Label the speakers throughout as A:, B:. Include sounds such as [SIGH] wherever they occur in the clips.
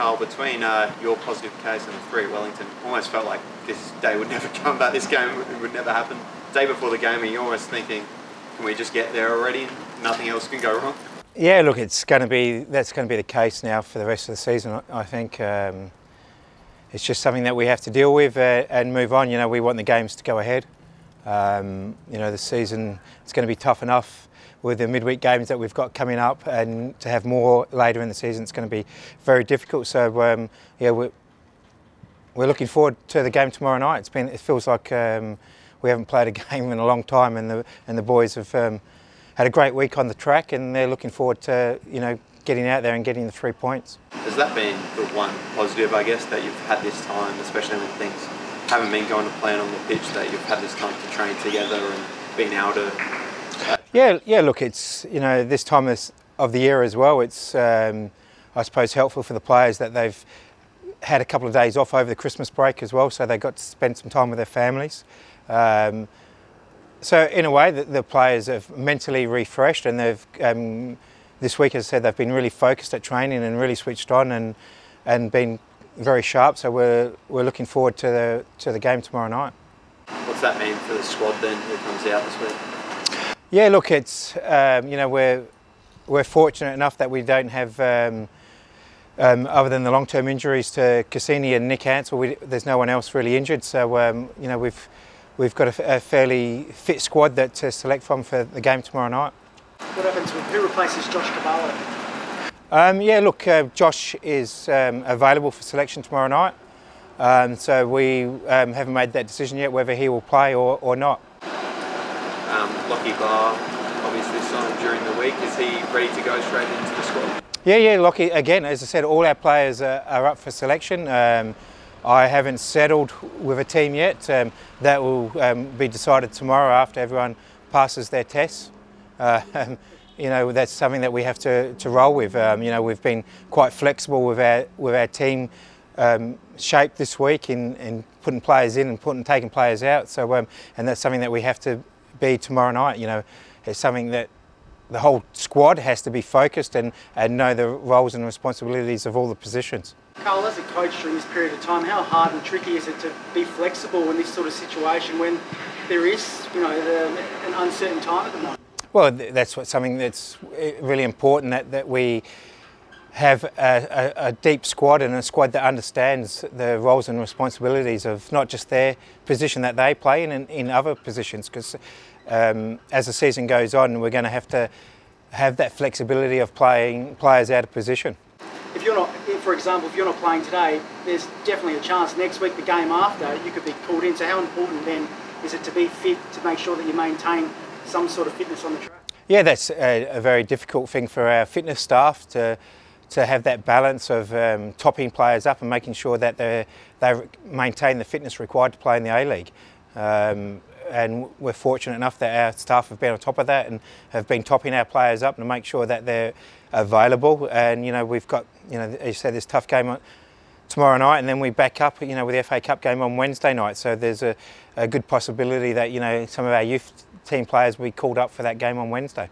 A: Carl, between uh, your positive case and the three Wellington, almost felt like this day would [LAUGHS] never come back, this game would never happen. Day before the game, you're almost thinking, can we just get there already and nothing else can go wrong?
B: Yeah, look, it's going to be that's going to be the case now for the rest of the season. I think um, it's just something that we have to deal with uh, and move on. You know, we want the games to go ahead. Um, you know, the season it's going to be tough enough with the midweek games that we've got coming up, and to have more later in the season, it's going to be very difficult. So, um, yeah, we're, we're looking forward to the game tomorrow night. It's been it feels like um, we haven't played a [LAUGHS] game in a long time, and the and the boys have um, had a great week on the track, and they're looking forward to you know getting out there and getting the three points.
A: Has that been the one positive, I guess, that you've had this time, especially when things haven't been going to plan on the pitch, that you've had this time to train together and been able to?
B: Yeah, yeah. Look, it's you know this time of the year as well. It's um, I suppose helpful for the players that they've had a couple of days off over the Christmas break as well, so they got to spend some time with their families. Um, so in a way, the, the, players have mentally refreshed, and they've um, this week, as I said, they've been really focused at training and really switched on and and been very sharp. So we're we're looking forward to the to the game tomorrow night.
A: What's that mean for the squad then, who comes out this week?
B: Yeah, look, it's um, you know we're we're fortunate enough that we don't have. Um, um, other than the long-term injuries to Kusini and Nick Ansell, we, there's no one else really injured. So um, you know we've we've got a, a, fairly fit squad that to select from for the game tomorrow night.
C: What happens with who replaces Josh Cavallo?
B: Um, yeah, look, uh, Josh is um, available for selection tomorrow night. Um, so we um, haven't made that decision yet whether he will play or, or not.
A: Um, Lockie Barr obviously signed during the week. Is he ready to go straight into the squad?
B: Yeah, yeah, Lockie, again, as I said, all our players are, are up for selection. Um, I haven't settled with a team yet. Um, that will um, be decided tomorrow after everyone passes their tests. Uh, [LAUGHS] you know, that's something that we have to, to roll with. Um, you know, we've been quite flexible with our, with our team um, shape this week in, in putting players in and putting, taking players out. So, um, and that's something that we have to be tomorrow night. You know, it's something that the whole squad has to be focused and, and know the roles and responsibilities of all the positions.
C: Carl, as a coach during this period of time, how hard and tricky is it to be flexible in this sort of situation when there is, you know, an uncertain time at the moment?
B: Well, that's what, something that's eh, really important that, that we have a, a, a, deep squad and a squad that understands the roles and responsibilities of not just their position that they play in, in, in other positions. Because um, as the season goes on, we're going to have to have that flexibility of playing players out of position.
C: If you're not, for example, if you're not playing today, there's definitely a chance next week, the game after, you could be called in. So how important then is it to be fit to make sure that you maintain some sort of fitness on the track?
B: Yeah, that's a, a very difficult thing for our fitness staff to to have that balance of um, topping players up and making sure that they they maintain the fitness required to play in the A League. Um, and we're fortunate enough that our staff have been on top of that and have been topping our players up to make sure that they're available. And you know, we've got you know, as you said, this tough game on tomorrow night, and then we back up, you know, with the FA Cup game on Wednesday night. So there's a, a good possibility that you know some of our youth team players will be called up for that game on Wednesday.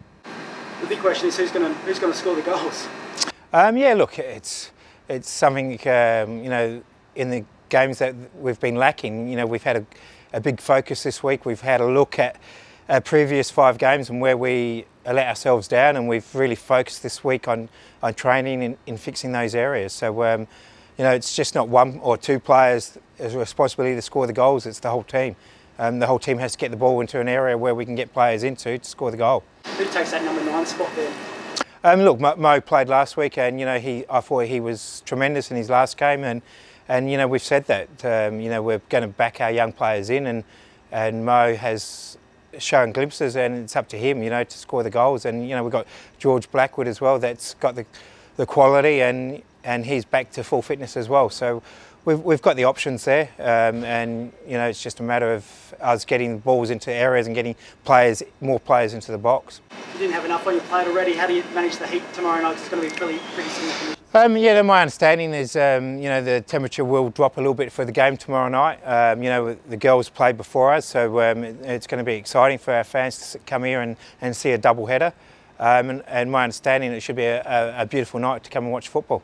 C: The big question is who's going to who's going to score the goals.
B: Um, yeah, look, it's it's something um, you know in the games that we've been lacking. You know, we've had a, a big focus this week. We've had a look at our previous five games and where we let ourselves down, and we've really focused this week on on training and in fixing those areas. So. Um, you know, it's just not one or two players' as responsibility to score the goals, it's the whole team. Um, the whole team has to get the ball into an area where we can get players into to score the goal.
C: Who takes that number nine spot there?
B: Um, look, Mo played last week, and you know he, I thought he was tremendous in his last game, and and you know we've said that um, you know we're going to back our young players in, and and Mo has shown glimpses, and it's up to him, you know, to score the goals, and you know we've got George Blackwood as well, that's got the the quality, and and he's back to full fitness as well. So we've, we've got the options there, um, and you know it's just a matter of us getting the balls into areas and getting players, more players into the box.
C: You didn't have enough on your plate already. How do you manage the heat tomorrow night? It's going to be pretty, pretty similar.
B: Um, yeah, my understanding is um, you know the temperature will drop a little bit for the game tomorrow night. Um, you know the girls played before us, so um, it, it's going to be exciting for our fans to come here and, and see a double header. Um, and, and, my understanding it should be a, a, a beautiful night to come and watch football.